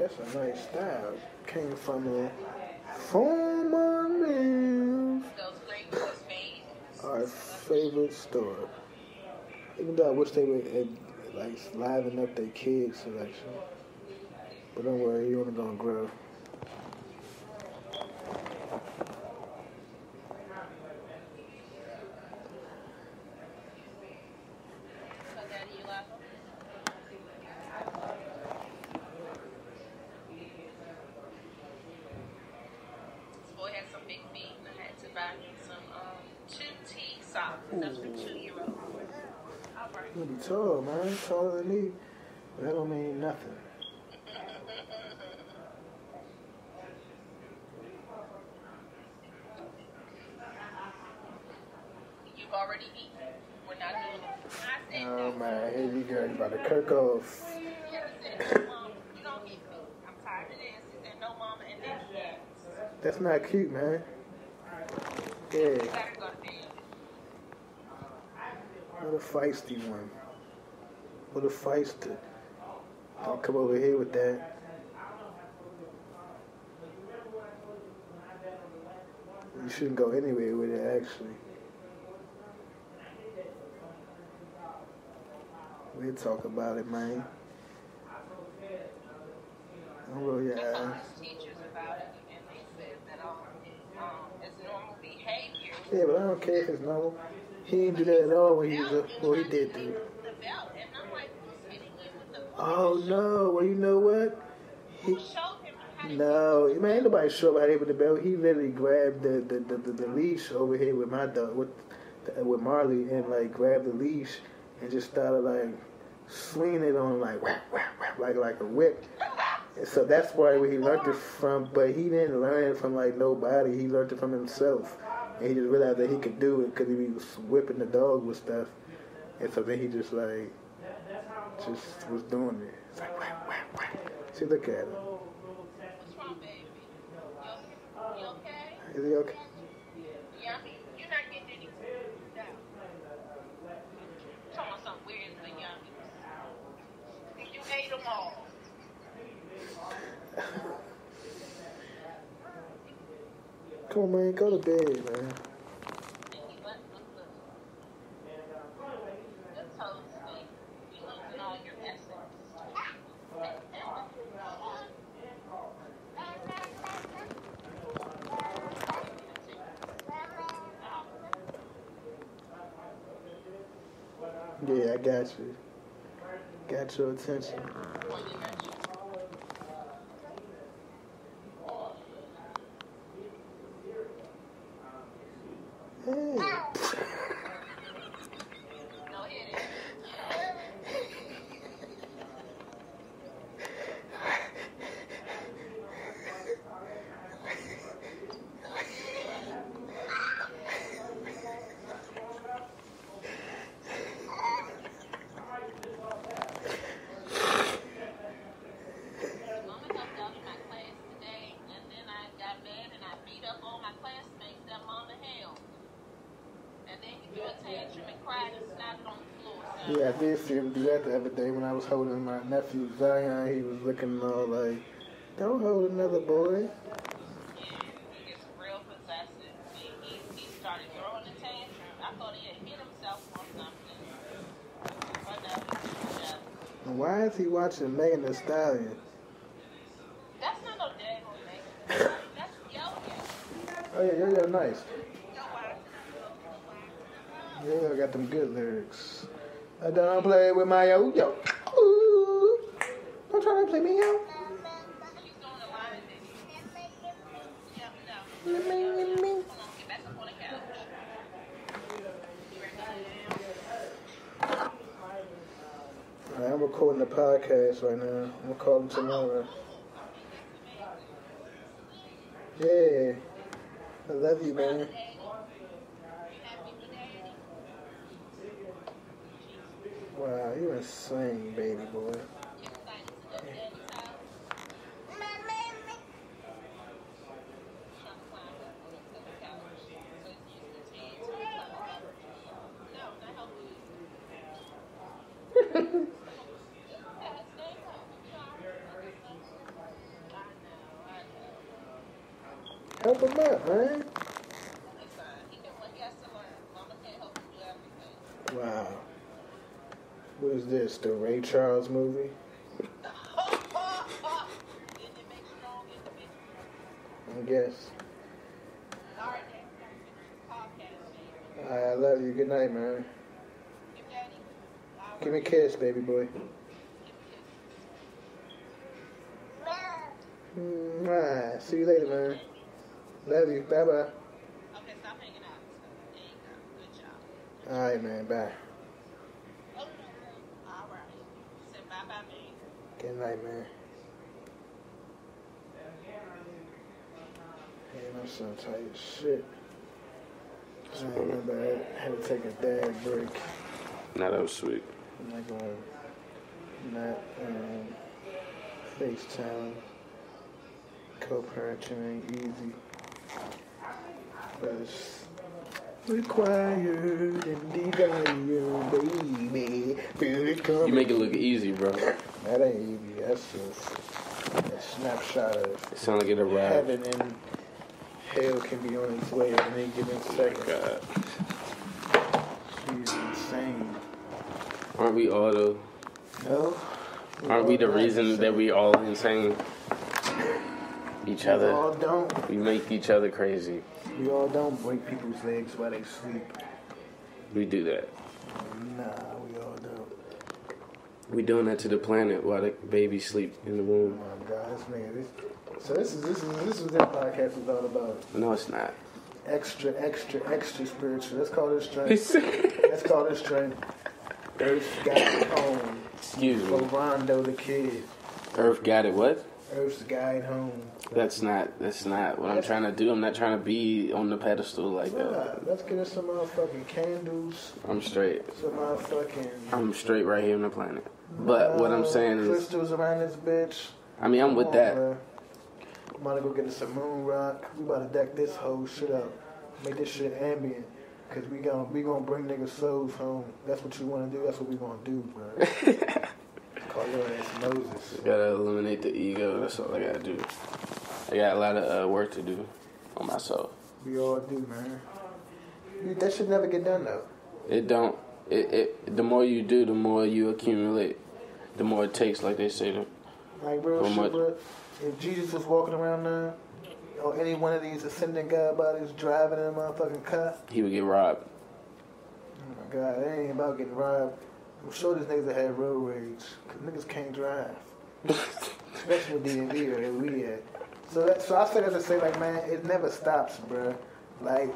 That's a nice style. Came from a former made. Our favorite store. Even though I wish they would uh, like liven up their kids selection. But don't worry, you're only gonna grow. So daddy, you love them? This boy had some big feet, and I had to buy him some um, two T socks. That's for two year old. All right. You be tall, man. Taller than me. But that don't mean nothing. You've already eaten. We're not doing it. I said Oh no. man, here you go. You about to kirk off. You ever said no, mama? You don't get me. I'm tired of this. He said no, mama, and then yes. That's not cute, man. Yeah, gotta go to bed. what a feisty one. What a feister. Don't come over here with that. You shouldn't go anywhere with it, actually. We'll talk about it, man. Don't roll your I eyes. talked to teachers about it, and they said that um, um, it's normal behavior. Yeah, but I don't care if it's normal. He didn't do that at all when he was a, well, he did do. The Oh no! Well, you know what? He, showed no, man, ain't nobody sure about it with the belt. He literally grabbed the the, the, the, the leash over here with my dog, with with Marley, and like grabbed the leash and just started like swinging it on like whap, whap, whap, like like a whip. And so that's why he learned it from. But he didn't learn it from like nobody. He learned it from himself, and he just realized that he could do it because he was whipping the dog with stuff. And so then he just like just was doing it. It's like. See, look at him. What's wrong, baby? You okay? Is he okay? Yummy? You're not getting any food. No. Talking about something weird for yummy. You ate them all. Come on, man, go to bed, man. Yeah, I got you. Got your attention. Hey. No, hit it. Mama helped out in my class today, and then I got mad and I beat up all my classmates that Mama held. And then he threw a tantrum and cried and snapped on the floor. So Yeah, I did see him do that the other day when I was nephew Zion. He was looking all like, don't hold another boy. Why is he watching Megan Thee Stallion? that's not no daggone thing. That's yo-yo. Oh, yeah, yeah, yeah, nice. Yo, why? Yeah, I got them good lyrics. I don't play with my yo yo. Ooh, don't to play me? Alright, I'm recording the podcast right now. I'm gonna call him tomorrow. Yeah, I love you, man. Wow, you're insane, baby boy. You excited to go to daddy's house? Trying to climb up on the couch. So it's using his hands to climb up. No, not helping you. Yeah, stay up. You all right? Help him up, man. It's fine. He can he has to learn. Mama can't help him do everything. Wow. What is this? The Movie? Didn't it make strong individuals? I guess. All right, next time, podcast, baby. I love you. Good night, man. Give daddy. I'll Give me a kiss, baby boy. Mm, Mwah. See you later, man. Love you. Bye bye. Okay, stop hanging out. There you go. Good job. All right, man. Bye. All right. Say bye bye, man. Good night, man. I'm so tight as shit. I remember I had to take a dad break. Nah, that was sweet. I'm not gonna not um, FaceTime. Co-parenting ain't easy. But it's required and desired, baby. Coming. You make it look easy, bro. That ain't easy. That's just a snapshot of It sound like it arrived. heaven and hell can be on its way at any given oh second. God. She's insane. Aren't we all though? No? Aren't we the reason insane. that we all insane? Each We other. all don't. We make each other crazy. We all don't break people's legs while they sleep. We do that. Nah, we all don't. We doing that to the planet while the babies sleep in the womb. Oh my God, this nigga. This, so this is this is this is what this podcast is all about. No, it's not. Extra, extra, extra spiritual. Let's call this train. Let's call this train. Earth got home. me. For Rondo the kid. Earth got it. What? Earth's guide home. That's not. That's not what I'm trying to do. I'm not trying to be on the pedestal like Nah, that. let's get us some motherfucking candles. I'm straight. Some motherfucking. I'm straight right here on the planet. But what I'm uh, saying is, crystals around this bitch. I mean, I'm with on, that. man. I'm about to go get us some moon rock. We about to deck this whole shit up. Make this shit ambient. Cause we gonna we gonna bring niggas souls home. That's what you wanna do. That's what we gonna do, bro. Call your ass Moses. Gotta eliminate the ego. That's all I gotta do. I got a lot of uh, work to do on myself. We all do, man. You- That should never get done though. It don't. It, it. The more you do, the more you accumulate. The more it takes, like they say. To, Like real shit, much? bro. If Jesus was walking around now, or any one of these ascending God bodies driving in a motherfucking car, he would get robbed. oh my God, it ain't about getting robbed. I'm sure these niggas that had road rage, cause niggas can't drive. Especially with DMV or where we at. So that, so I say that to say like, man, it never stops, bro. Like,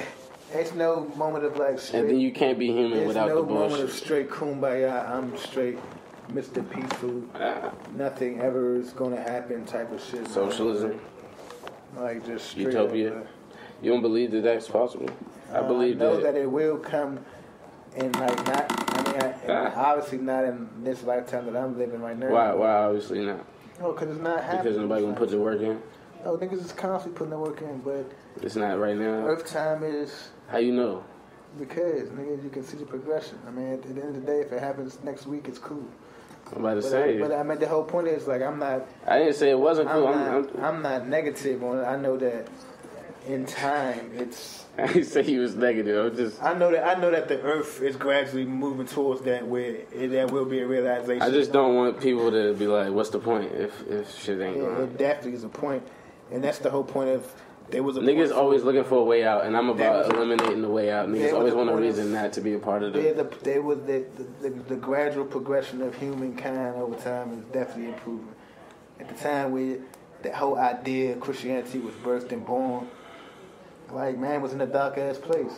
it's no moment of like straight. And then you can't be human There's without no the moment of bullshit. straight kumbaya. I'm straight, Mr. Peaceful. Ah, Nothing ever is gonna happen type of shit. man. socialism. Like just straight Utopia. Up. You don't believe that that's possible? I Uh, believe know that. that it will come, and like not. I mean, I, and obviously not in this lifetime that I'm living right now. Why? Why? Obviously not. Oh, no, because it's not happening. Because nobody gonna put the work in. No, niggas is constantly putting the work in, but It's not right now. Earth time is How you know? because niggas you can see the progression. I mean, at the end of the day, if it happens next week, it's cool. I'm about to But, say. I, but I mean, the whole point is like I'm not. I didn't say it wasn't I'm cool. I'm, not, I'm, I'm not negative on it. I know that in time, it's. I say he was negative. I'm just. I know that I know that the Earth is gradually moving towards that where it, there will be a realization. I just don't want people to be like, "What's the point if if shit ain't Yeah, going?" it definitely is a point, and that's the whole point of there was a Niggas always looking for a way out, and I'm about was eliminating the way out. Niggas always want a reason not to be a part of There, the. the, there was the, the, the, the gradual progression of humankind over time is definitely improving. At the time where that whole idea of Christianity was birthed and born, like man was in a dark ass place,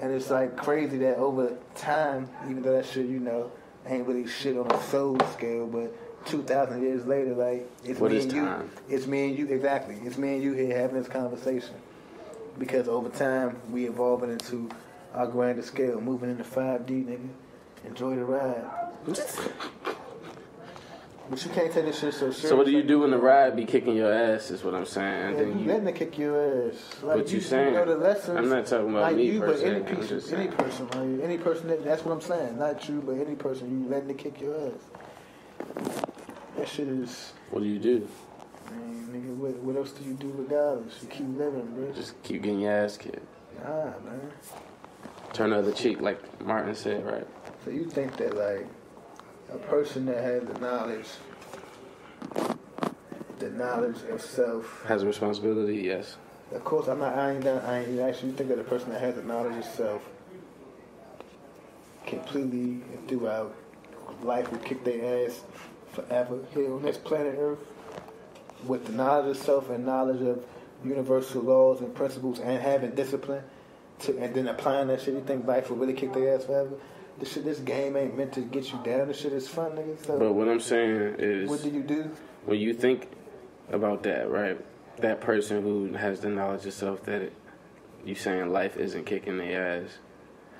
and it's like crazy that over time, even though that shit you know ain't really shit on a soul scale, but. Two thousand years later, like it's What me and you. It's me and you exactly. It's me and you here having this conversation because over time we evolving into our grander scale, moving into 5D, nigga. Enjoy the ride. But you can't take this shit so serious. So what do you do when the ride be kicking your ass? Is what I'm saying. Yeah, then you you, letting it kick your ass. Like What you saying? know the lessons. I'm not talking about like me you, per but se, any just any person, like, any person. That, that's what I'm saying. Not you, but any person. You letting it kick your ass. That shit is. what do you do? Man, nigga, what, what else do you do regardless? You keep living, bro. Just keep getting your ass kicked. Nah, man. Turn the other cheek, like Martin said, right? So you think that like a person that has the knowledge, the knowledge of self. Has a responsibility, yes. Of course, I'm not. I ain't done. I ain't actually think that a person that has the knowledge of self completely throughout life will kick their ass forever here on this planet Earth with the knowledge of self and knowledge of universal laws and principles and having discipline to and then applying that shit. You think life will really kick their ass forever? This shit, this game ain't meant to get you down. This shit is fun, nigga. So But what I'm saying is, what do you do? when you think about that, right? That person who has the knowledge of self that it, you saying life isn't kicking their ass.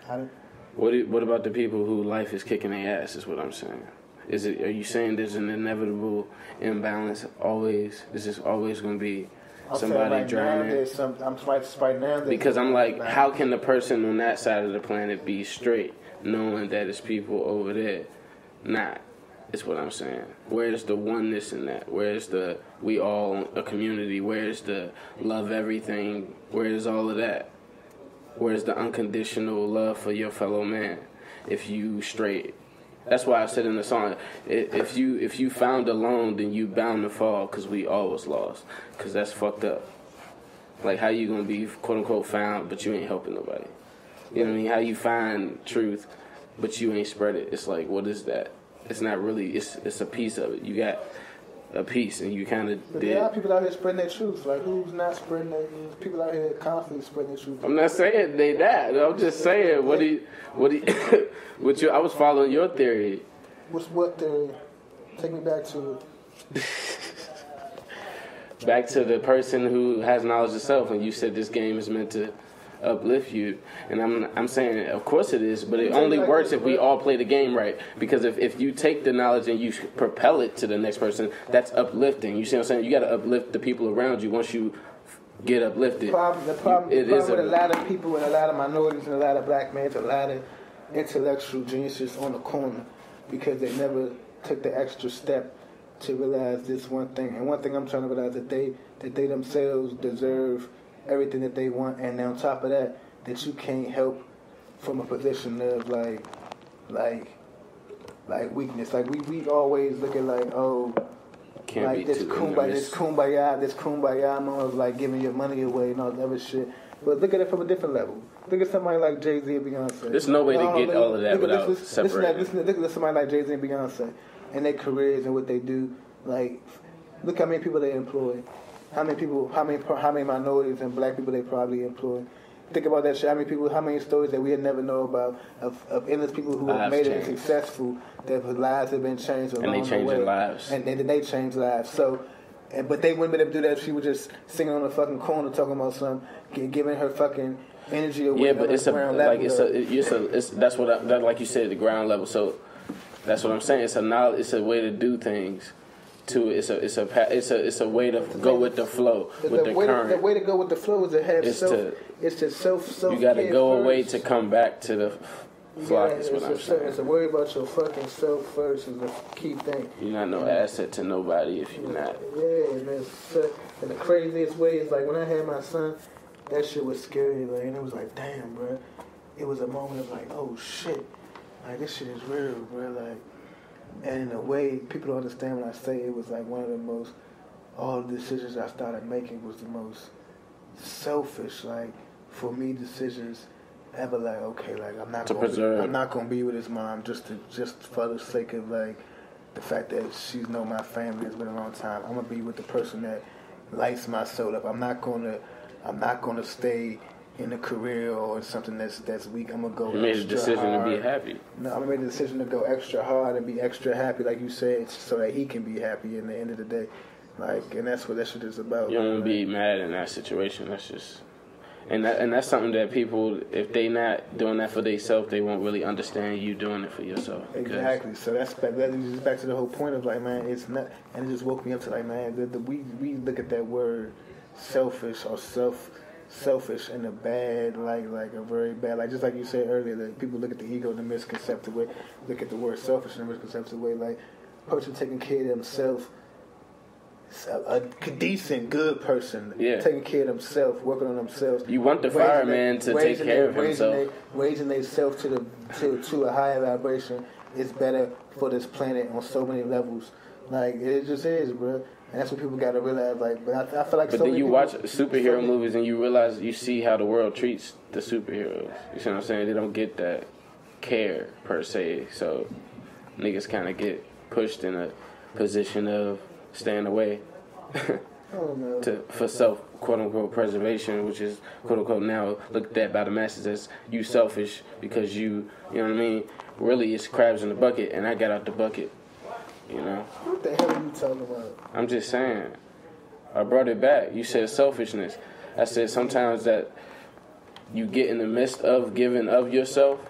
How do, What do- what about the people who life is kicking their ass? Is what I'm saying. Is it? Are you saying there's an inevitable imbalance? Always is this always going to be I'm somebody right drowning? some. I'm right, right now. Because I'm like, how can the person on that side of the planet be straight, knowing that it's people over there not? Is what I'm saying. Where's the oneness in that? Where's the we all a community? Where's the love everything? Where's all of that? Where's the unconditional love for your fellow man? If you straight, that's why I said in the song, if you if you found alone, then you bound to fall, cause we all was lost, cause that's fucked up. Like how you gonna be quote unquote found, but you ain't helping nobody. You know what I mean? How you find truth, but you ain't spread it. It's like what is that? It's not really. It's it's a piece of it. You got a piece, and you kind of But did. there are people out here spreading their truth. Like who's not spreading their? People out here constantly spreading their truth. I'm not saying they that. I'm just saying what do you, what do you, what you. I was following your theory. What's what theory? Take me back to Back to the person who has knowledge of self, and you said this game is meant to uplift you, and I'm I'm saying of course it is, but it only works if we all play the game right. Because if, if you take the knowledge and you propel it to the next person, that's uplifting. You see what I'm saying? You got to uplift the people around you once you get uplifted. problem. The problem, It the is problem with a- a lot of people and a lot of minorities and a lot of black men, a lot of intellectual geniuses on the corner because they never took the extra step to realize this one thing. And one thing I'm trying to realize that they that they themselves deserve everything that they want, and on top of that, that you can't help from a position of like, like, like weakness. Like we we always look at like oh Can't like this kumbaya, this kumbaya, this kumbaya moment of like giving your money away and all that other shit. But look at it from a different level. Look at somebody like Jay Z and Beyonce. There's no way to get all of that without this, listen, listen, separating. listen, look at somebody like Jay Z and Beyonce and their careers and what they do. Like, look how many people they employ. How many people? How many? How many minorities and black people they probably employ? Think about that shit. How many people? How many stories that we had never know about of, of endless people who have made it successful, that their lives have been changed along they the changing way. lives. And, and then they changed lives. So, and, but they wouldn't be able to do that if she was just singing on the fucking corner talking about some, giving her fucking energy away. Yeah, but it's a like it's a it's a it's that's what I, that like you said the ground level. So that's what I'm saying. It's a knowledge. It's a way to do things. To it's a it's a it's a it's a way to go with the flow The, with the the way to, current. the way to go with the flow is to have It's self. to- it's to self self. you got to go away to come back to the flock. Yeah, is it's, what I'm a, saying. it's a worry about your fucking self first is the key thing. You're not no asset to nobody if you're not. Yeah, and it's so, and the craziest way is like when I had my son, that shit was scary. Like, and it was like, damn, bro. It was a moment of like, oh shit, like this shit is real, bro. Like, and in a way, people don't understand when I say it was like one of the most. All the decisions I started making was the most selfish. Like, for me, decisions ever like, okay, like I'm not To gonna, preserve. I'm not gonna be with his mom just to just for the sake of like the fact that she's known my family has been a long time. I'm gonna be with the person that lights my soul up. I'm not gonna I'm not gonna stay in a career or something that's that's weak. I'm gonna go You made a decision to be happy. No, I made a decision to go extra hard and be extra happy, like you said, so that he can be happy in the end of the day. Like, and that's what that shit is about. You don't be mad in that situation. That's just, and that, and that's something that people, if they not doing that for themselves, they won't really understand you doing it for yourself. Exactly. So that's back. That leads back to the whole point of like, man, it's not, and it just woke me up to like, man, the, the, we we look at that word selfish or self selfish in a bad like like a very bad like just like you said earlier that people look at the ego in a misconceptive way look at the word selfish in a misconceptive way like a person taking care of themselves a, a decent, good person, Yeah. taking care of themselves, working on themselves. You want the fireman to take care of raising himself. They, raising themselves to the to, to a higher vibration is better for this planet on so many levels. Like it just is, bro. And that's what people got to realize. Like, but I, I feel like. But so then you people- watch superhero many- movies and you realize you see how the world treats the superheroes. You see what I'm saying? They don't get that care per se. So niggas kind of get pushed in a position of staying away don't to for self quote unquote preservation, which is quote unquote now looked at by the masses as you selfish because you you know what I mean. Really, it's crabs in the bucket, and I got out the bucket. You know. What the hell are you talking about? I'm just saying. I brought it back. You said selfishness. I said sometimes that you get in the midst of giving of yourself.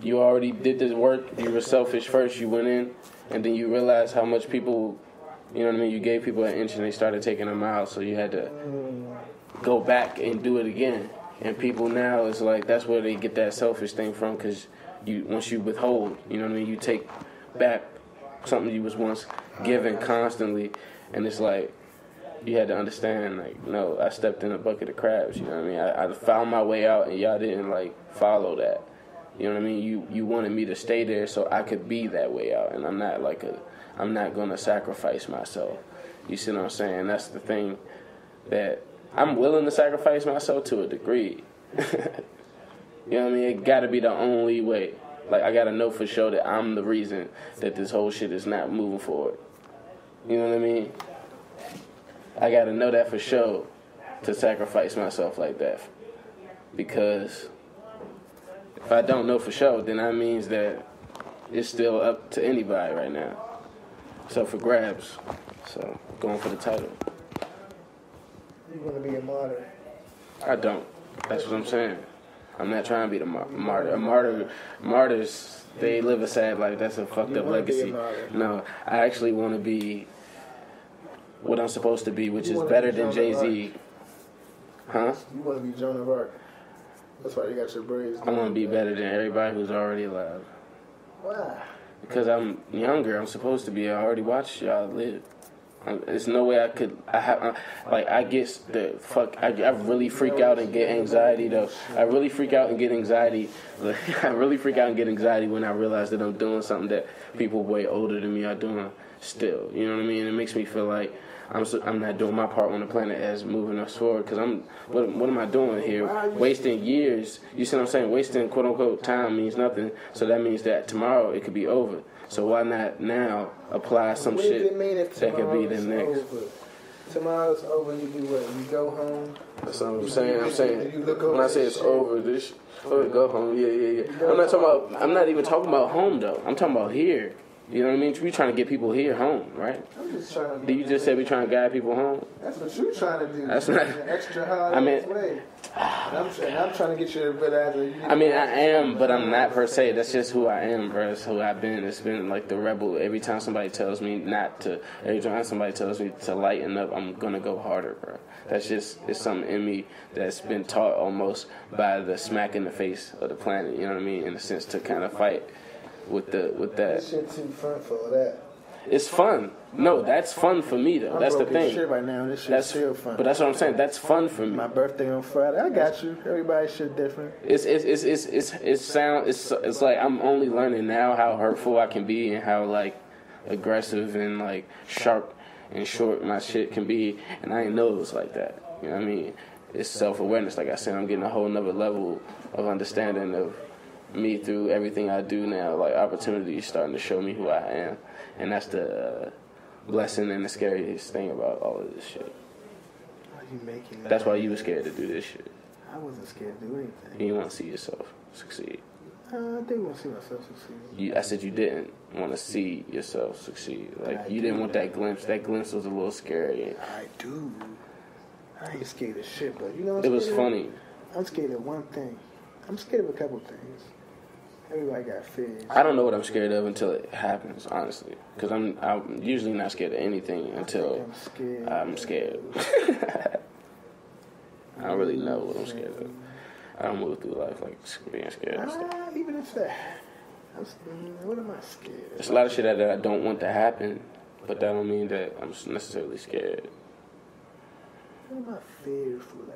You already did this work. You were selfish first. You went in, and then you realize how much people, you know what I mean. You gave people an inch, and they started taking a mile. So you had to go back and do it again. And people now is like that's where they get that selfish thing from because you once you withhold, you know what I mean. You take back something you was once given constantly, and it's like you had to understand like no, I stepped in a bucket of crabs. You know what I mean. I, I found my way out, and y'all didn't like follow that. You know what I mean. You you wanted me to stay there so I could be that way out, and I'm not like a I'm not gonna sacrifice myself. You see what I'm saying? That's the thing that I'm willing to sacrifice myself to a degree. you know what I mean? It gotta be the only way. Like I gotta know for sure that I'm the reason that this whole shit is not moving forward. You know what I mean? I gotta know that for sure to sacrifice myself like that. Because if I don't know for sure, then that means that it's still up to anybody right now. So for grabs. So going for the title. You want to be a martyr? I don't. That's what I'm saying. I'm not trying to be the mar- martyr. A martyr, martyrs, they live a sad life. That's a fucked up wanna be a legacy. No, I actually want to be what I'm supposed to be, which You is better be than Jay Z. Huh? You want to be Joan of Arc? That's why you got your braids. I want to be better than everybody who's already alive. Why? Because I'm younger, I'm supposed to be. I already watched y'all live. There's no way I could. I have like I get the fuck. I, I really freak out and get anxiety though. I really freak out and get anxiety. Like, I really freak out and get anxiety when I realize that I'm doing something that people way older than me are doing still. You know what I mean? It makes me feel like I'm so, I'm not doing my part on the planet as moving us forward. Because I'm what what am I doing here? Wasting years. You see what I'm saying? Wasting quote unquote time means nothing. So that means that tomorrow it could be over. So why not now apply some what shit that could be the next? over? Tomorrow's over. You do what? You go home. That's what I'm saying. I'm saying when I say it's shit. over, this oh, go home. Yeah, yeah, yeah. I'm not talking about. I'm not even talking about home though. I'm talking about here. You know what I mean? We trying to get people here home, right? I'm just trying to. Did you just say we trying to guide people home? That's what you trying to do. That's not- An extra hard I mean- way. And I'm, trying, I'm trying to get you to. You I mean, I am, but I'm not per se. That's just who I am, bro. It's who I've been. It's been like the rebel. Every time somebody tells me not to, every time somebody tells me to lighten up, I'm gonna go harder, bro. That's just it's something in me that's been taught almost by the smack in the face of the planet. You know what I mean? In a sense, to kind of fight with the with This that. shit too fun for that. It's fun. No, that's fun for me though. I'm That's the thing. Shit right now. This shit That's still fun. but that's what I'm saying. That's fun for me. my birthday on Friday. I got you. Everybody shit different. It's it's it's it's it's it sound it's it's like I'm only learning now how hurtful I can be and how like aggressive and like sharp and short my shit can be and I didn't know it was like that. You know what I mean? It's self awareness. Like I said, I'm getting a whole nother level of understanding of me through everything I do now. Like opportunities starting to show me who I am, and that's the uh, blessing and the scariest thing about all of this shit. Why you making that? That's why you were scared to do this shit. I wasn't scared to do anything. You didn't want to see yourself succeed. Uh, I do want to see myself succeed. You, I said you didn't want to see yourself succeed. Like I you didn't want that glimpse. That glimpse was a little scary. I do. I ain't scared of shit, but you know what It was of? funny. I'm scared of one thing. I'm scared of a couple things. Everybody got fears. I don't know what I'm scared of until it happens, honestly. Because I'm I'm usually not scared of anything until I'm scared. I'm scared. I don't really know what I'm scared of. I don't move through life like being scared. of stuff. Ah, even if that. I'm, mm, what am I scared of? There's a lot of shit that I don't want to happen, but that don't mean that I'm necessarily scared. What am I fearful of?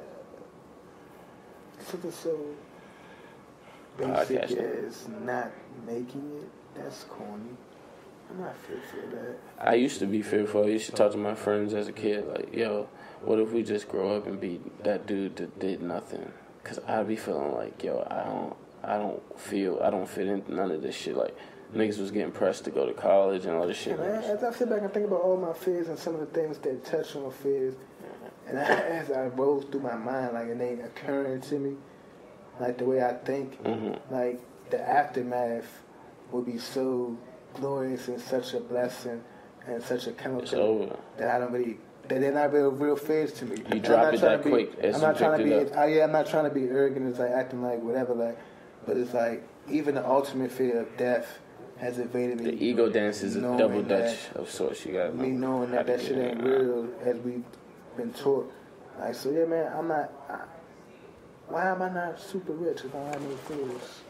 Something so basic as not making it. That's corny. I'm not fearful of that. I used to be fearful. I used to talk to my friends as a kid, like, yo, what if we just grow up and be that dude that did nothing? Cause I'd be feeling like, yo, I don't, I don't feel, I don't fit in none of this shit. Like, niggas was getting pressed to go to college and all this shit. And I, as I sit back and think about all my fears and some of the things that touch on fears, and I, as I rose through my mind, like it ain't occurring to me, like the way I think, Mhm. like the aftermath would be so glorious and such a blessing and such a chemical that I don't really. That they're not real, real fears to me. You drop I'm not it trying that to be, quick I'm not trying to be. I, yeah, I'm not trying to be arrogant. It's like acting like whatever. Like, but it's like even the ultimate fear of death has evaded me. The ego dance is a double dutch of sorts. You got me knowing that that shit ain't real as we've been taught. Like, so yeah, man, I'm not. I, why am I not super rich if I don't have no fears?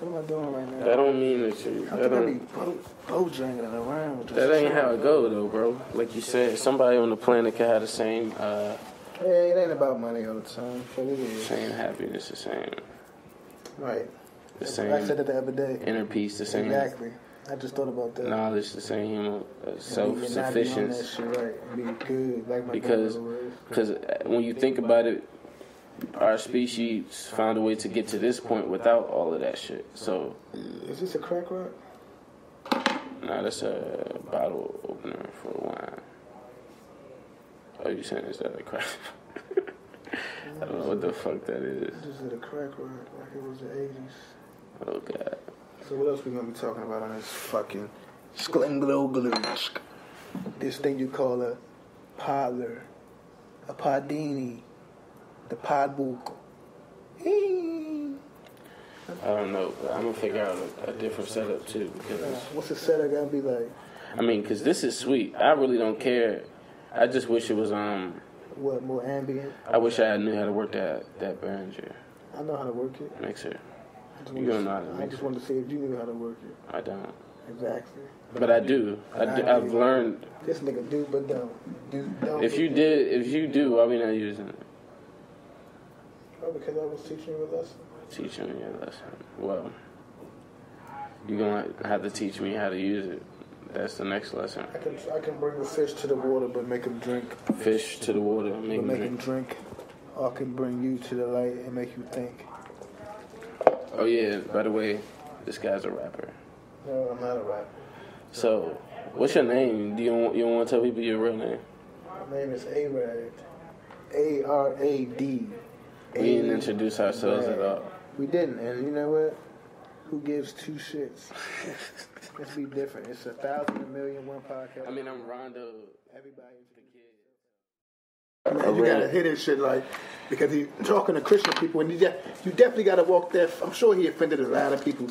What am I doing right now? That don't mean that you. I That think I be bo- bojangling around. with That ain't how it go though, bro. Like you said, somebody on the planet can have the same, uh, Hey, it ain't about money all the time, but it is. same happiness, the same, Right. the same. I said it the other day. inner peace, the same Exactly. I just thought about that. knowledge, the same uh, and not be on that self-sufficiency. shit, right. Be good, like my Because- Because when you think about it, our species found a way to get to this point without all of that shit. So, Is this a crack rock? nah, that's a bottle opener for wine. Oh, you saying is that a crack? I don't know what the fuck that is. This is a crack rock, like it was the 80s. Oh god. So what else we gonna be talking about on this fucking Sklingloglursk? This thing you call a podler, a podini, the podbook. I don't know, but I'm gonna figure out a, a different setup too. Because What's the setup gotta be like? I mean, because this is sweet. I really don't care. I just wish it was um. What more ambient? I wish I knew how to work that that Behringer I know how to work it. mixer. I You don't know how to- to I just wanted to see if you knew how to work it. I don't, Exactly. but I do. I do I've learned. This nigga do but don't. Do don't. If you did, if you do, why we not using it? Oh, because I was teaching you a lesson. Teaching me a lesson. Well, you're gonna have to teach me how to use it. That's the next lesson. I can I can bring the fish to the water, but make him drink. Fish to the water, make But him make him drink. drink. Or I can bring you to the light and make you think. Oh yeah. By the way, this guy's a rapper. No, I'm not a rapper. So, what's your name? Do you want, you don't want to tell people your real name? My name is Arad. A R A D. We didn't introduce ourselves at all. We didn't, and you know what? Who gives two shits? Let's be different. It's a thousand, a million, one podcast. I mean, I'm Rondo. everybody. Man, you gotta hit his shit like because he's talking to Christian people, and you just, you definitely gotta walk that. I'm sure he offended a lot of people.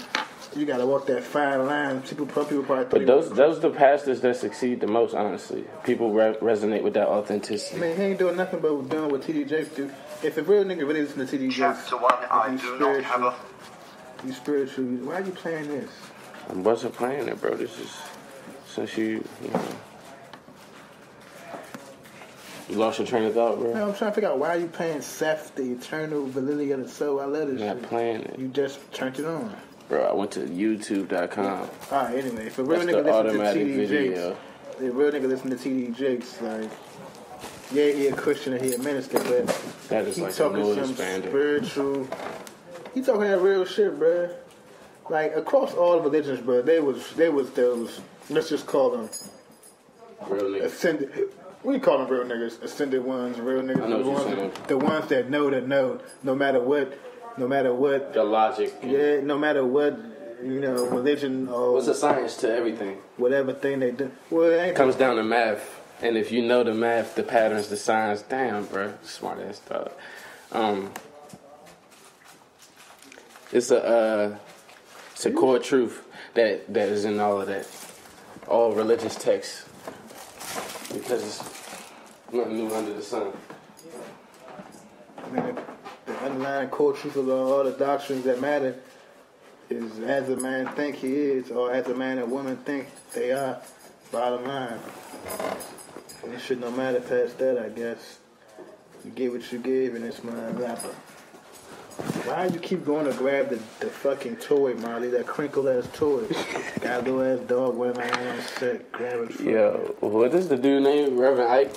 You gotta walk that fine line. People, some people probably. But those those the pastors that succeed the most, honestly. People re- resonate with that authenticity. I authenticity. mean, he ain't doing nothing but doing what TD Jakes do. If a real nigga really listen to TD Jakes, Chapter 1 I you do not have a. You spiritual. Why are you playing this? I wasn't playing it, bro. This is since you, you know, you lost your train of thought, bro. No, I'm trying to figure out why are you playing Seth, the eternal validity of the soul. I love this not shit. playing it, You just turned it on. bro. I went to YouTube.com. All right, anyway, if a real That's nigga the listen to automatic TD. Jakes, if a real nigga listen to TD Jakes, like, yeah, he a Christian and he a minister, but That is he like talking some expander. spiritual. He talking that real shit, bro. Like across all religions, bro, they was they was those. Let's just call them Real nigga. ascended. We call them real niggas, ascended ones, real niggas. The, ones, the ones that know that know, no matter what, no matter what, The logic. yeah, no matter what, you know, religion or What's the science to everything? whatever thing they do. Well, it ain't comes down to math. And if you know the math, the patterns, the signs, damn, bro, smart ass thought. Um, it's a uh, it's a core truth that that is in all of that, all religious texts, because it's nothing new under the sun. I mean, the underlying core truth of all the doctrines that matter is as a man think he is, or as a man and woman think they are. Bottom line, And should no matter past that, I guess. You get what you gave, and it's my rapper. Why do you keep going to grab the, the fucking toy, Molly? That crinkle ass toy. Got a little ass dog wearing my own set. Grab it. Yo, what is the dude name? Reverend Ike?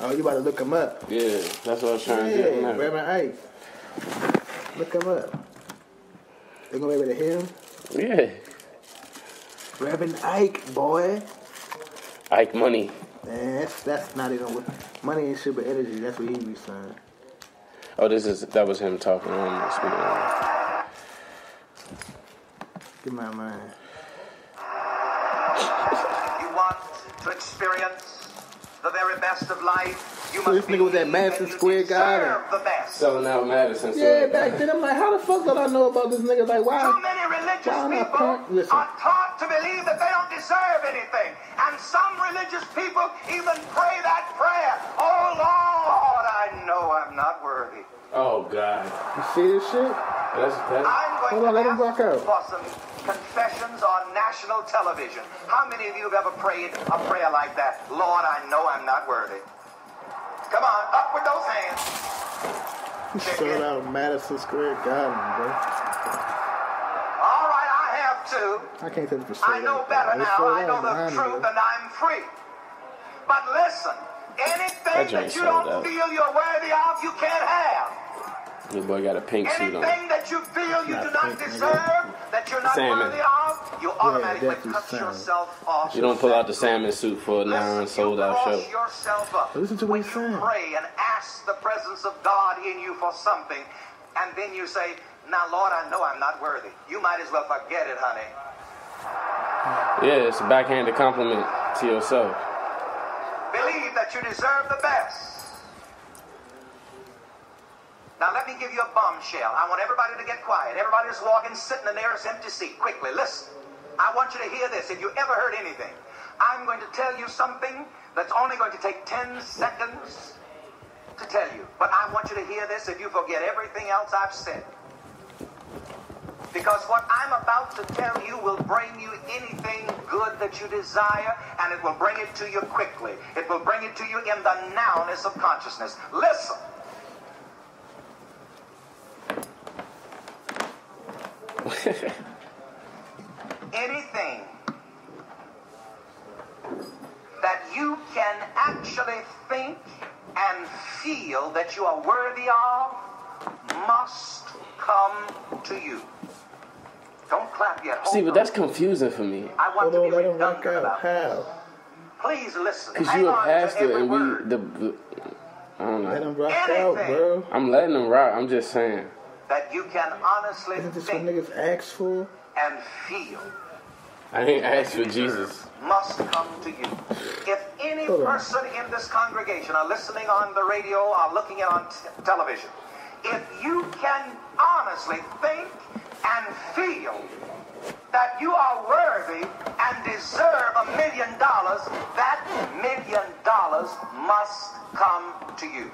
Oh, you about to look him up? Yeah, that's what I was trying to get. Yeah. Reverend Ike. Look him up. They gonna be able to hear him? Yeah, Reverend Ike, boy. Ike Money. Man, that's, that's not even what. Money ain't shit but energy. That's what he be saying. Oh, this is that was him talking on speaking on. Get my mind. You want to experience the very best of life? You So this nigga was that Madison Square Garden. deserve. Selling out Madison. Square Yeah, back then I'm like, how the fuck did I know about this nigga? Like, Too why? many religious Why people punk- are taught to believe that they don't deserve anything. And some religious people even pray that prayer. Oh Lord, I know I'm not worthy. Oh God, You see this shit? that's that. I'm going Hold on, to let him ask rock out. for some confessions on national television. How many of you have ever prayed a prayer like that? Lord, I know I'm not worthy. Come on, up with those hands. He sold out Madison Square Garden, bro. All right, I have too. I can't take it for I know better now. I know the truth Bro. and I'm free. But listen, anything joint that you don't out. feel you're worthy of, you can't have. Your boy got a pink suit on. Anything that you feel you do not pink, deserve, that you're not Salmon. worthy of, you automatically definitely cut salmon. yourself off. You don't pull out the salmon suit for a now Listen, sold you out show. yourself up. Listen to what when he's you saying. pray and ask the presence of God in you for something, and then you say, "Now, Lord, I know I'm not worthy." You might as well forget it, honey. Yeah, it's a backhanded compliment to yourself. Believe that you deserve the best. Now let me give you a bombshell. I want everybody to get quiet. Everybody that's walking, sit in the nearest empty seat. Quickly, listen. I want you to hear this. If you ever heard anything, I'm going to tell you something that's only going to take 10 seconds to tell you. But I want you to hear this if you forget everything else I've said. Because what I'm about to tell you will bring you anything good that you desire, and it will bring it to you quickly. It will bring it to you in the nowness of consciousness. Listen. Anything that you can actually think and feel that you are worthy of must come to you. Don't clap yet. Hold See, but that's confusing for me. I want Hold to on, be let him rock redundant out. about. How? Please listen. Cause Hang you a pastor and we the, the I don't know. Let know. him rock Anything. out, bro. I'm letting them rock. I'm just saying. That you can honestly Isn't this what think niggas ask for? and feel I ain't ask for Jesus. must come to you. If any Hold on. person in this congregation are listening on the radio or looking at on t- television, if you can honestly think and feel that you are worthy and deserve a million dollars, that million dollars must come to you.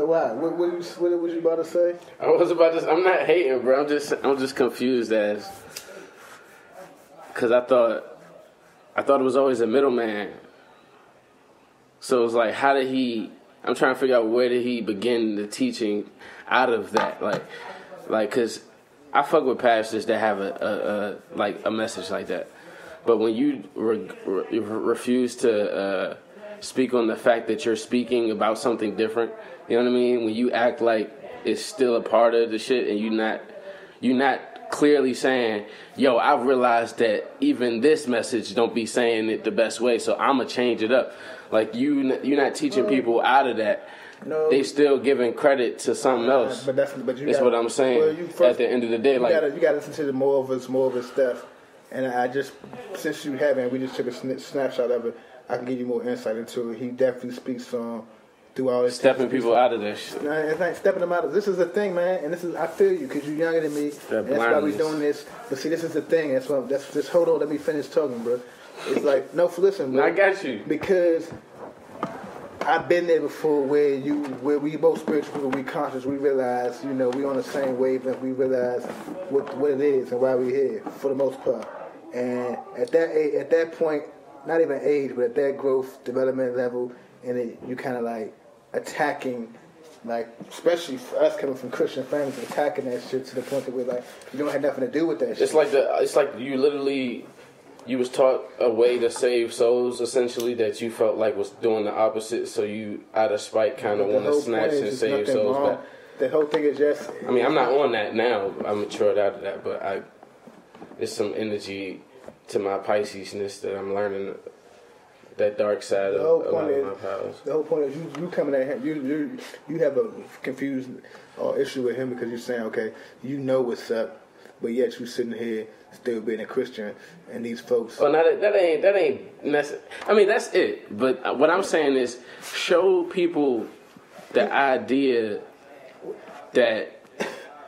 So what? What, what, you, what was you about to say? I was about to. I'm not hating, bro. I'm just. I'm just confused as. Cause I thought, I thought it was always a middleman. So it's like, how did he? I'm trying to figure out where did he begin the teaching out of that, like, like, cause I fuck with pastors that have a, a, a like a message like that, but when you re- re- refuse to uh, speak on the fact that you're speaking about something different, you know what I mean? When you act like it's still a part of the shit and you not, you not clearly saying, "Yo, I've realized that even this message don't be saying it the best way, so I'm gonna change it up." Like you, you're not teaching people out of that. No. They still giving credit to something else. But that's but you. That's gotta- what I'm saying. well, you At the end of the day, you like- gotta, you gotta listen to the more of his more of his stuff. And I just since you haven't, we just took a snapshot of it. I can give you more insight into it. He definitely speaks on through all this Stepping people out of this. No, it's not stepping them out. This is the thing, man, and this is I feel you because you're younger than me. That and that's why we doing this. But see, this is the thing. That's why. That's just hold on. Let me finish talking, bro. It's like no, listen, bro. I got you. because I've been there before where you where we both spiritual we conscious, we realize, you know, we on the same wavelength, we realize what what it is and why we're here for the most part. And at that at that point, not even age, but at that growth development level, and it, you kind of like attacking, like especially for us coming from Christian families, attacking that shit to the point that we're like, you don't have nothing to do with that shit. It's like the. It's like you literally. You was taught a way to save souls, essentially, that you felt like was doing the opposite. So you, out of spite, kind of want to snatch and save souls wrong. back. The whole thing is just. I mean, I'm not on that now. I'm matured out of that, but I. There's some energy to my Piscesness that I'm learning. That dark side The of whole lot point of is my powers. the whole point is you, you coming at him. You you you have a confused or issue with him because you're saying okay, you know what's up, but yet you sitting here still being a Christian, and these folks. Well, now that, that ain't that ain't necessary. I mean, that's it. But what I'm saying is, show people the idea that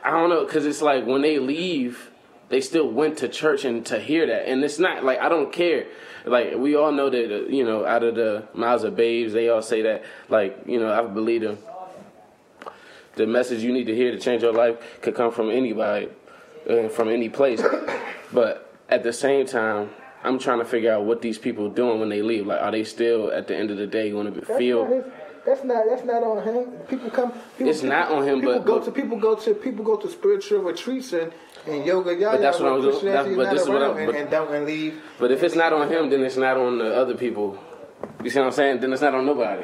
I don't know, because it's like when they leave, they still went to church and to hear that, and it's not like I don't care. Like we all know that uh, you know, out of the mouths of babes, they all say that. Like you know, I believe them. The message you need to hear to change your life could come from anybody, uh, from any place. But at the same time, I'm trying to figure out what these people doing when they leave. Like, are they still at the end of the day going to feel? that's not that's not on him. People come. People, It's not on him, people but- go but- to people go to people go to spiritual retreats and, and yoga. Yada, But that's what I was- Christianity that's- but this is what I- and, but- and don't and leave. But if it's not on him, then it's not on the other people. You see what I'm saying? Then it's not on nobody.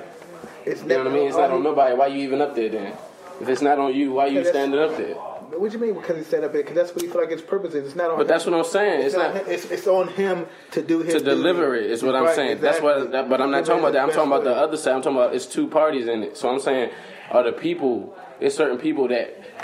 It's You know what I mean? It's not on nobody. Why you even up there then? If it's not on you, why you standing up there? What do you mean? Because he set up there? Because that's what he feel like his purpose is. It's not on. But him. that's what I'm saying. It's on not him. It's, it's on him to do his to deliver duty. it. Is what I'm Right, saying. That's exactly. what. That, but I'm not talking about that. I'm talking about the other side. I'm talking about it's two parties in it. So I'm saying, are the people? It's certain people that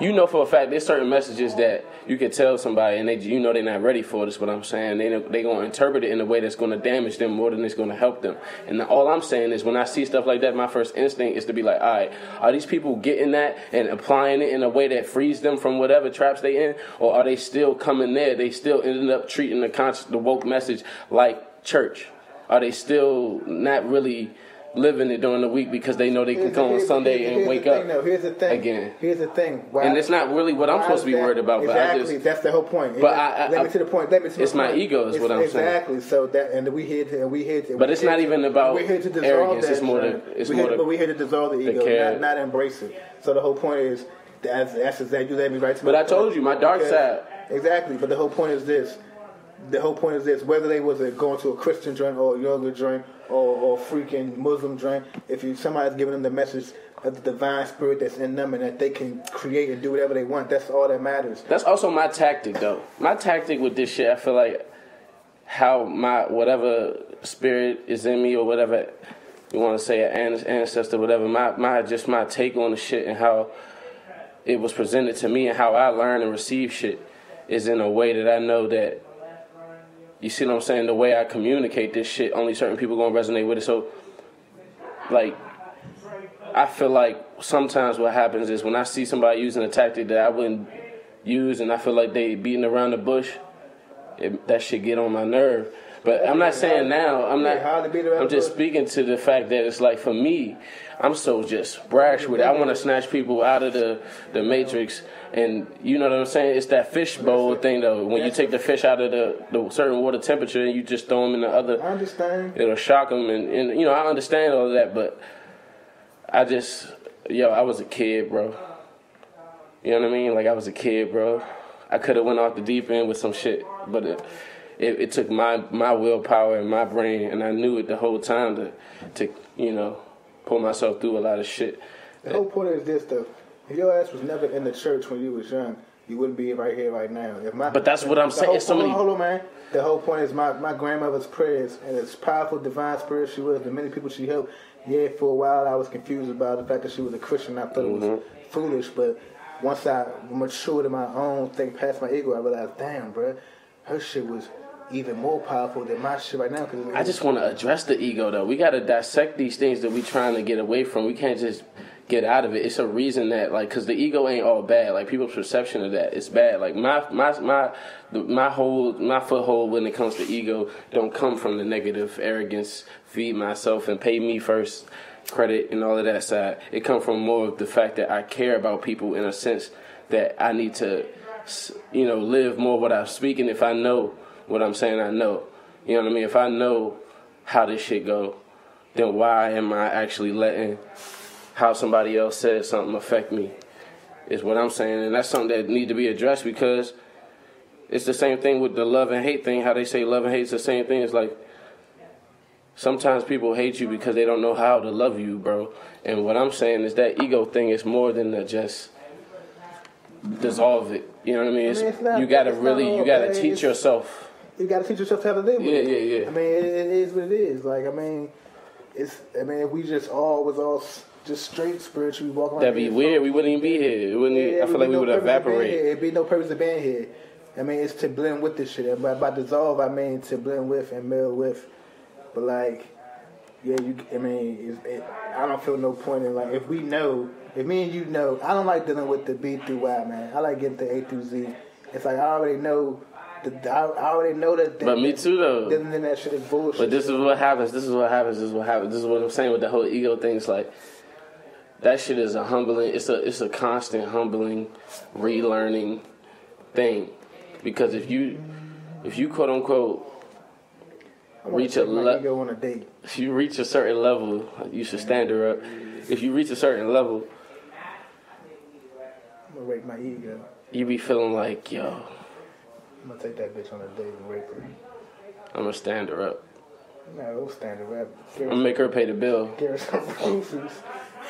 you know for a fact. There's certain messages that you can tell somebody, and they you know they're not ready for this. What I'm saying, they they gonna interpret it in a way that's gonna damage them more than it's gonna help them. And all I'm saying is, when I see stuff like that, my first instinct is to be like, all right, are these people getting that and applying it in a way that frees them from whatever traps they in, or are they still coming there? They still ended up treating the conscious, the woke message like church. Are they still not really living it during the week because they know they can come on Sunday here's- and wake up though. Here's the thing. again? Here's the thing. Why, And it's not really what I'm supposed to be worried about, but I just- that's the whole point. But I- I- let me to the point. Let me to it's my point. ego is It's- what I'm saying. exactly. So that and we here to and we here to. But we it's not to- even about we're here to dissolve arrogance, That it's more joint. it's we more here, but we're here to dissolve the ego, not, not embrace it. So the whole point is that's that's exactly you led me right to. But I told you, my dark side. Exactly. But the whole point is this. The whole point is this: whether they was going to a Christian drink or a yoga drink or, or freaking Muslim drink, if you somebody's giving them the message of the divine spirit that's in them and that they can create and do whatever they want, that's all that matters. That's also my tactic, though. My tactic with this shit, I feel like how my whatever spirit is in me or whatever you want to say, an ancestor, whatever. My my just my take on the shit and how it was presented to me and how I learn and receive shit is in a way that I know that. You see what I'm saying? The way I communicate this shit, only certain people gonna resonate with it. So, like, I feel like sometimes what happens is when I see somebody using a tactic that I wouldn't use, and I feel like they beating around the bush, it, that should get on my nerve. But I'm not saying now. I'm not. Yeah, how to beat around I'm just speaking to the fact that it's like for me, I'm so just brash with it. I want to snatch people out of the the matrix, and you know what I'm saying. It's that fish bowl thing though. When you take the fish out of the, the certain water temperature and you just throw them in the other, I understand. it'll shock them and, and you know I understand all of that but I just yo I was a kid bro you know what I mean like I was a kid bro I could have went off the deep end with some shit but it, it, it took my my willpower and my brain and I knew it the whole time to to you know pull myself through a lot of shit The whole point is this though. If your ass was never in the church when you was young, you wouldn't be right here right now. If my, But that's what I'm saying. whole- So hold many- on, hold on, man. The whole point is my, my grandmother's prayers and it's powerful divine spirit she was. The many people she helped. Yeah, for a while I was confused about the fact that she was a Christian. I thought it was Mm-hmm. foolish, but once I matured in my own thing past my ego, I realized, damn, bro, her shit was even more powerful than my shit right now. Cause I just want to address the ego though. We got to dissect these things that we trying to get away from. We can't just get out of it. It's a reason that like cuz the ego ain't all bad. Like people's perception of that it's bad. Like my my my my whole my foothold when it comes to ego don't come from the negative arrogance, feed myself and pay me first credit and all of that side. It come from more of the fact that I care about people in a sense that I need to, you know, live more what I'm speaking. If I know what I'm saying, I know. You know what I mean? If I know how this shit go, then why am I actually letting how somebody else says something affect me? Is what I'm saying, and that's something that need to be addressed because it's the same thing with the love and hate thing. How they say love and hate is the same thing. It's like sometimes people hate you because they don't know how to love you, bro. And what I'm saying is that ego thing is more than to just dissolve it. You know what I mean? It's, I mean, it's not- you gotta really, you gotta teach yourself. You got to teach yourself how to live with Yeah, it. yeah, yeah. I mean, it, it is what it is. Like, I mean, it's. I mean, if we just all was all just straight spiritually walking. That'd be weird. We wouldn't even be here. It wouldn't. even- I feel like we would evaporate. It'd be no purpose of being here. I mean, it's to blend with this shit. And by, dissolve, I mean to blend with and meld with. But like, yeah, you. I mean, it, I don't feel no point in like if we know, if me and you know, I don't like dealing with the B through Y, man. I like getting to A through Z. It's like I already know. The, I, I already know that. that But me too, though. Then, then that shit is bullshit. But this is what happens. This is what happens. This is what happens. This is what I'm saying with the whole ego thing. It's like that shit is a humbling. It's a it's a constant humbling, relearning thing. Because if you if you quote unquote reach a level on a date. if you reach a certain level, you should stand her up. If you reach a certain level, I'm gonna rape my ego. you be feeling like yo, I'm gonna take that bitch on a date and rape her. I'm gonna stand her up. No, don't stand her up. I'm gonna make her pay the bill. Give her some.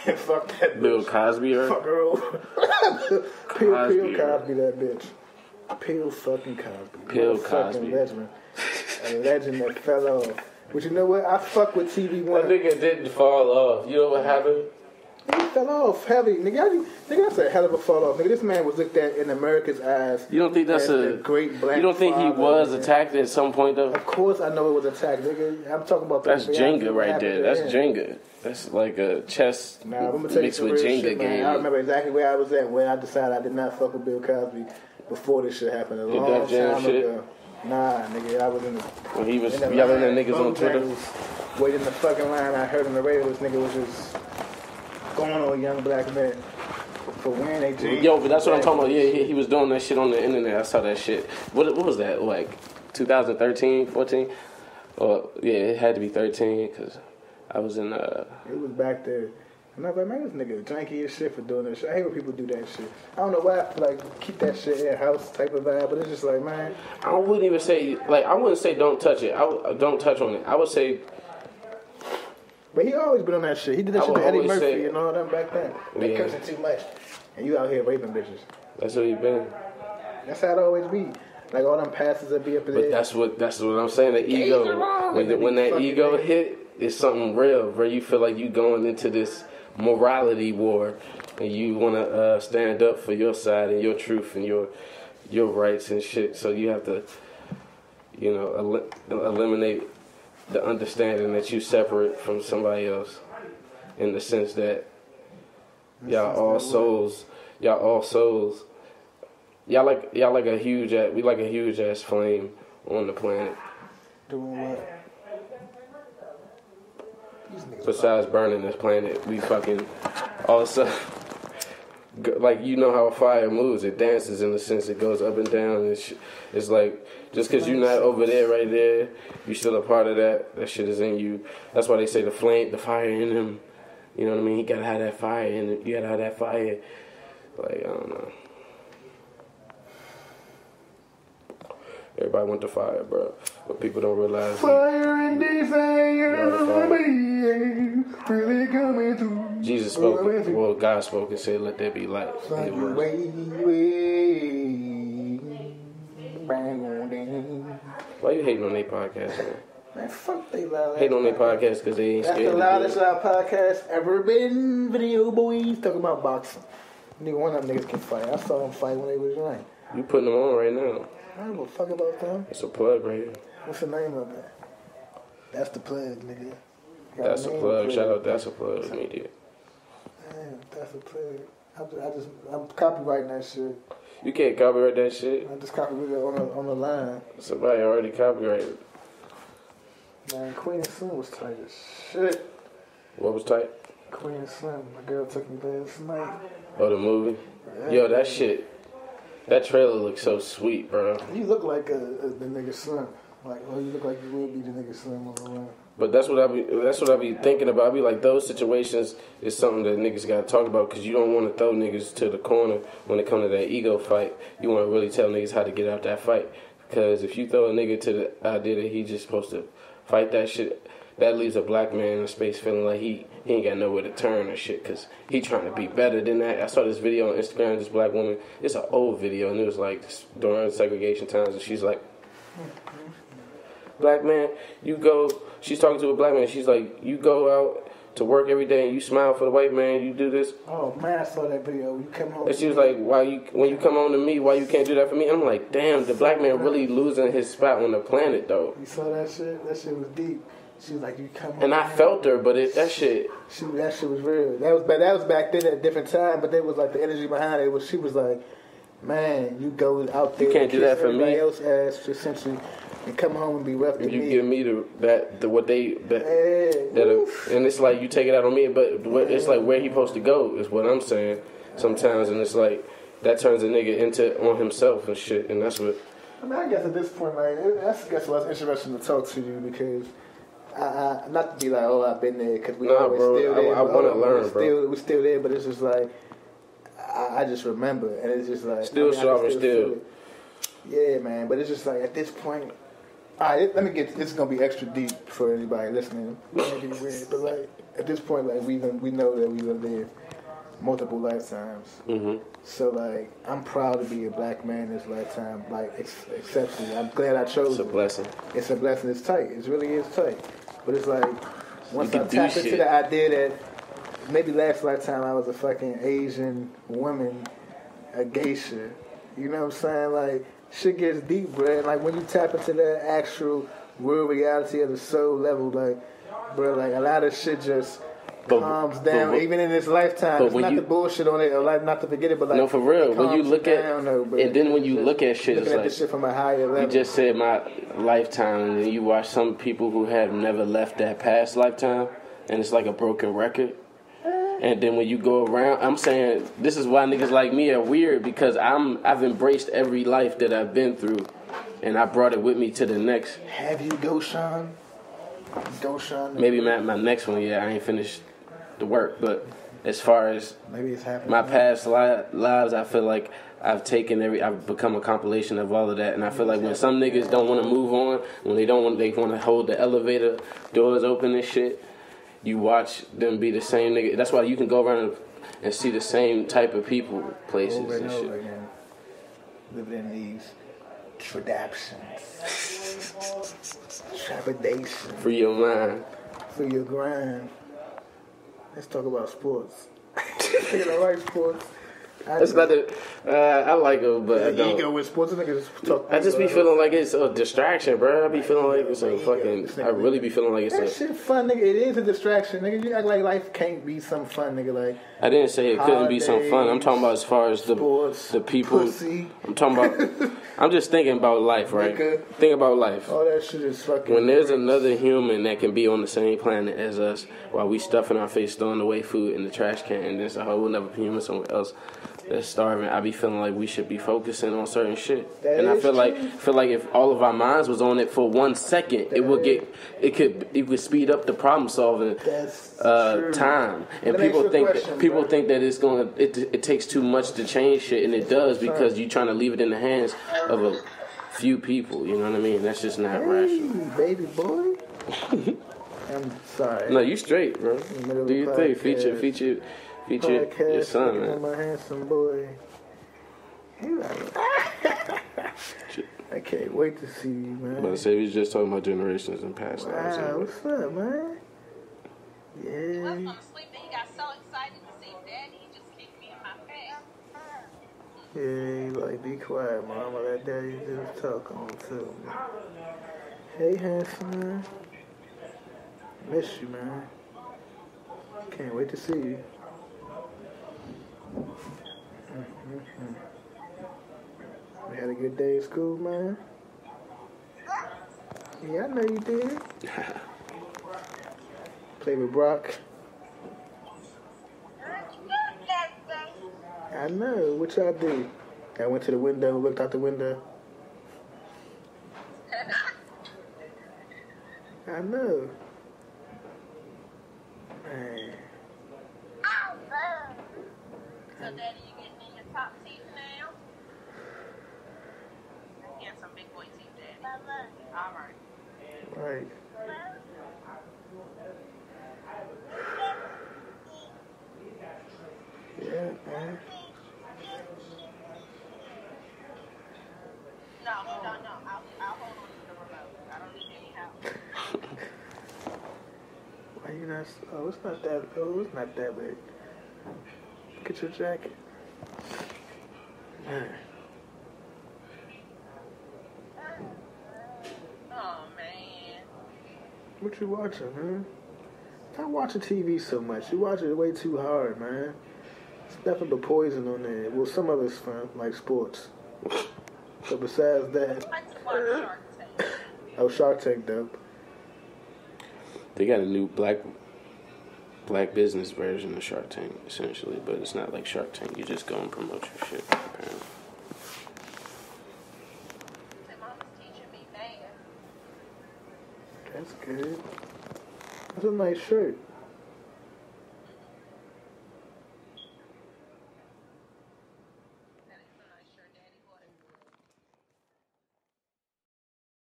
And fuck that Bill bitch. Cosby her. Fuck her over. Peel, Cosby Peel. Cosby that bitch. Peel fucking Cosby. Peel Cosby. legend. A legend that fell off. But you know what? I fuck with TV One. That nigga didn't fall off. You know what happened? He fell off heavy. Nigga, I, nigga, that's a hell of a fall off. Nigga, this man was looked at in America's eyes. You don't think that's as a great black You don't think he was nigga. attacked at some point though? Of course I know it was attacked, nigga. I'm talking about That's Jenga right there. That's. Jenga. That's like a chess Nah, I'm gonna tell mixed with Jenga shit, man. I remember exactly where I was at when I decided I did not fuck with Bill Cosby before this shit happened. A Did long jam time shit? ago. Nah, nigga, I was in the, When he was yelling at niggas on Twitter. Waiting in the fucking line. I heard on the radio this nigga was just going on young black men for wearing their jeans. Yo, but that's what I'm talking about. Yeah, he, he was doing that shit on the internet. I saw that shit. What what was that like? 2013, 14? Or yeah, it had to be 13 because I was in uh. It was back there. And I was like, man, this nigga janky as shit for doing this shit. I hate when people do that shit. I don't know why, like, keep that shit in house type of vibe, but it's just like, man, I wouldn't even say like I wouldn't say don't touch it. I don't touch on it. I would say But he always been on that shit. He did that I shit would to Eddie Murphy say- and all them back then. They Yeah. cursing too much. And you out here raping bitches. that's what he been. That's how it always be. Like all them passes that be up in But there. that's what that's what I'm saying. The ego, when, the, when that ego nigga. hit, it's something real, bro. You feel like you going into this morality war, and you want to uh, stand up for your side and your truth and your your rights and shit. So you have to, you know, el- eliminate the understanding that you separate from somebody else, in the sense that y'all all souls, y'all all souls. Y'all like y'all like a huge ass, we like a huge ass flame on the planet. Doing what? Besides burning this planet, we fucking also like you know how a fire moves. It dances in the sense it goes up and down. And sh- it's like just because you're not over there, right there, you're still a part of that. That shit is in you. That's why they say the flame, the fire in him. You know what I mean? He gotta have that fire it. You gotta have that fire. Like I don't know. Everybody went to fire, bro. But people don't realize. Fire and desire, really coming through. Jesus spoke, well, God spoke and said, "Let there be light." It was. Way, way, bang on down. Why you hating on their podcast, man? Man, fuck they loud. Hating on their podcast because they ain't That's scared the loudest loud podcast ever been. Video boys talking about boxing. Nigga, one of them niggas can fight. I saw them fight when they was young. You putting them on right now. I don't give a fuck about them. It's a plug right here. What's the name of it? That's the plug, nigga. Got That's a plug. Shout out. That's a plug. Media. Damn, that's a plug. I'm just, I just, I'm copywriting that shit. You can't copyright that shit. I just copyrighted it on the, on the line. Somebody already copyrighted. Man, Queen and Slim was tight as shit. What was tight? Queen Slim. My girl took me there last night. Oh, the movie. Yo, that shit. That trailer looks so sweet, bro. You look like a, a, the nigga Slim. Like, oh, you look like you would be the nigga Slim on the. But that's what I be. That's what I be thinking about. I be like, those situations is something that niggas got to talk about because you don't want to throw niggas to the corner when it comes to that ego fight. You want to really tell niggas how to get out that fight. Because if you throw a nigga to the idea that he just supposed to fight that shit, that leaves a black man in space feeling like he, he ain't got nowhere to turn or shit. Because he trying to be better than that. I saw this video on Instagram. This black woman. It's an old video and it was like during segregation times, and she's like, black man, you go. She's talking to a black man. She's like, you go out to work every day and you smile for the white man. You do this. Oh man, I saw that video. You come home. And she was like, "Why you when you come home to me? Why you can't do that for me?" I'm like, "Damn, the black man really losing his spot on the planet, though." You saw that shit? That shit was deep. She was like, "You come." And I home." felt her, but it that shit. She, that shit was real. That was back. That was back then at a different time. But there was like the energy behind it. Was she was like, "Man, you go out there. You can't do that for me." Else ass essentially, and come home and be rough to You me." give me the that the what they that, Yeah, that oof. and it's like you take it out on me, but what- it's like where he supposed to go is what I'm saying sometimes, and it's like that turns a nigga into on himself and shit, and that's what. I mean, I guess at this point, like, it- that's I guess why it's interesting to talk to you because. I, I, not to be like, oh, I've been there because we Nah, always bro, still I- there. I but, wanna oh, learn, we're bro. Still, we're still there, but it's just like I, I just remember, and it's just like Still I mean, I can still. Yeah, man, but it's just like at this point. All right, let me get. This is gonna be extra deep for anybody listening. Weird, but like at this point, like we we know that we live there multiple lifetimes. hmm So like, I'm proud to be a black man this lifetime. Like, ex- exceptionally, I'm glad I chose. It's a it. blessing. It's a blessing. It's tight. It really is tight. But it's like once I tap into shit. the idea that maybe last lifetime I was a fucking Asian woman, a geisha. You know what I'm saying? Like shit gets deep, bro. And like when you tap into the actual real reality of the soul level, like, bro, like a lot of shit just. But- calms down, what- even in this lifetime. but It's not you- the bullshit on it, or like not to forget it, but like No, for real. When you look at down, though, and then when you look at shit, it's at like this shit from a higher level. You just said my lifetime, and you watch some people who have never left that past lifetime, and it's like a broken record. And then when you go around, I'm saying this is why niggas like me are weird because I'm I've embraced every life that I've been through, and I brought it with me to the next. Have you Goshan? Goshan? Maybe my my next one, yeah, I ain't finished the work, but as far as Maybe it's happening. my past li- lives, I feel like I've taken every, I've become a compilation of all of that, and I feel like when some niggas don't want to move on, when they don't want, they want to hold the elevator doors open and shit. You watch them be the same nigga. That's why you can go around and see the same type of people, places over and and over shit. again. Living in these traditions, trepidation Free your mind. for your grind. Let's talk about sports. Nigga don't like sports. I That's not the. Uh, I like it, but I don't. ego with sports. Niggas talk. I just be feeling like it's a distraction, bro. I be feeling like it's a fucking. I really be feeling like it's That a. shit fun, nigga. It is a distraction, nigga. You act like life can't be some fun, nigga. Like I didn't say it couldn't be some fun. I'm talking about as far as the sports, the people. pussy, I'm talking about. I'm just thinking about life, right? Nigga. Think about life. all that shit is fucking. When there's another human that can be on the same planet as us, while we stuffing our face, throwing away food in the trash can, and there's a whole another human somewhere else that's starving, I be feeling like we should be focusing on certain shit. That and I feel like feel like if all of our minds was on it for one second, it would get it could it would speed up the problem solving uh, time. And people think question, people bro. think that it's going to it, it takes too much to change shit, and it does because you're trying to leave it in the hands of a few people. You know what I mean? That's just not rational. Hey, baby boy. I'm sorry. No, you straight, bro. Do you think Feature, feature, feature your Podcast son, man. my handsome boy. He like, I can't wait to see you, But I man. say we was just talking about generations and past lives. Wow, anyway. what's up, man? He was Yeah. gonna sleep and he got so excited to see Daddy, he just kicked me in my face. Yeah, he like, be quiet, mama. Let daddy do the talk on too. Hey, handsome man. Miss you, man. Can't wait to see you. We had a good day at school, man? Yeah, I know you did. Play with Brock. I know. What y'all do? I went to the window, looked out the window. I know. Man. So, Daddy, you getting in your top teeth now? Get some big boy teeth, Daddy. All right. Right. Yeah, man. No, no, no. I'll, I'll hold on to the remote. I don't need any help. Why you not? Oh, it's not that. Oh, it's not that big. Get your jacket. Man. Oh, man. What you watching, man? Stop watching TV so much. You watch it way too hard, man. It's nothing but poison on there. Well, some of it's fun, like sports. But besides that, I just watch Shark Tank. oh, Shark Tank, dope. They got a new black black business version of Shark Tank, essentially, but it's not like Shark Tank. You just go and promote your shit, apparently. Say, Mama's teaching me math. That's good. That's a nice shirt.